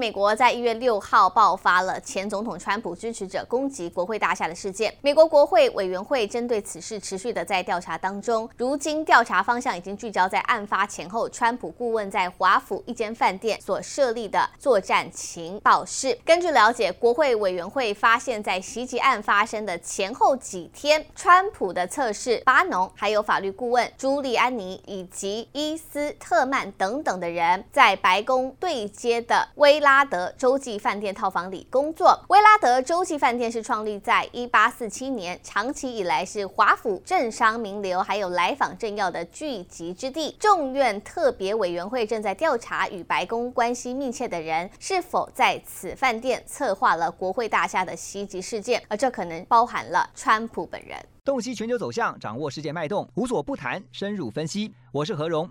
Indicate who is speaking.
Speaker 1: 美国在一月六号爆发了前总统川普支持者攻击国会大厦的事件。美国国会委员会针对此事持续的在调查当中。如今调查方向已经聚焦在案发前后，川普顾问在华府一间饭店所设立的作战情报室。根据了解，国会委员会发现，在袭击案发生的前后几天，川普的测试巴农、还有法律顾问朱利安尼以及伊斯特曼等等的人，在白宫对接的威拉。拉德洲际饭店套房里工作。威拉德洲际饭店是创立在一八四七年，长期以来是华府政商名流还有来访政要的聚集之地。众院特别委员会正在调查与白宫关系密切的人是否在此饭店策划了国会大厦的袭击事件，而这可能包含了川普本人。
Speaker 2: 洞悉全球走向，掌握世界脉动，无所不谈，深入分析。我是何荣。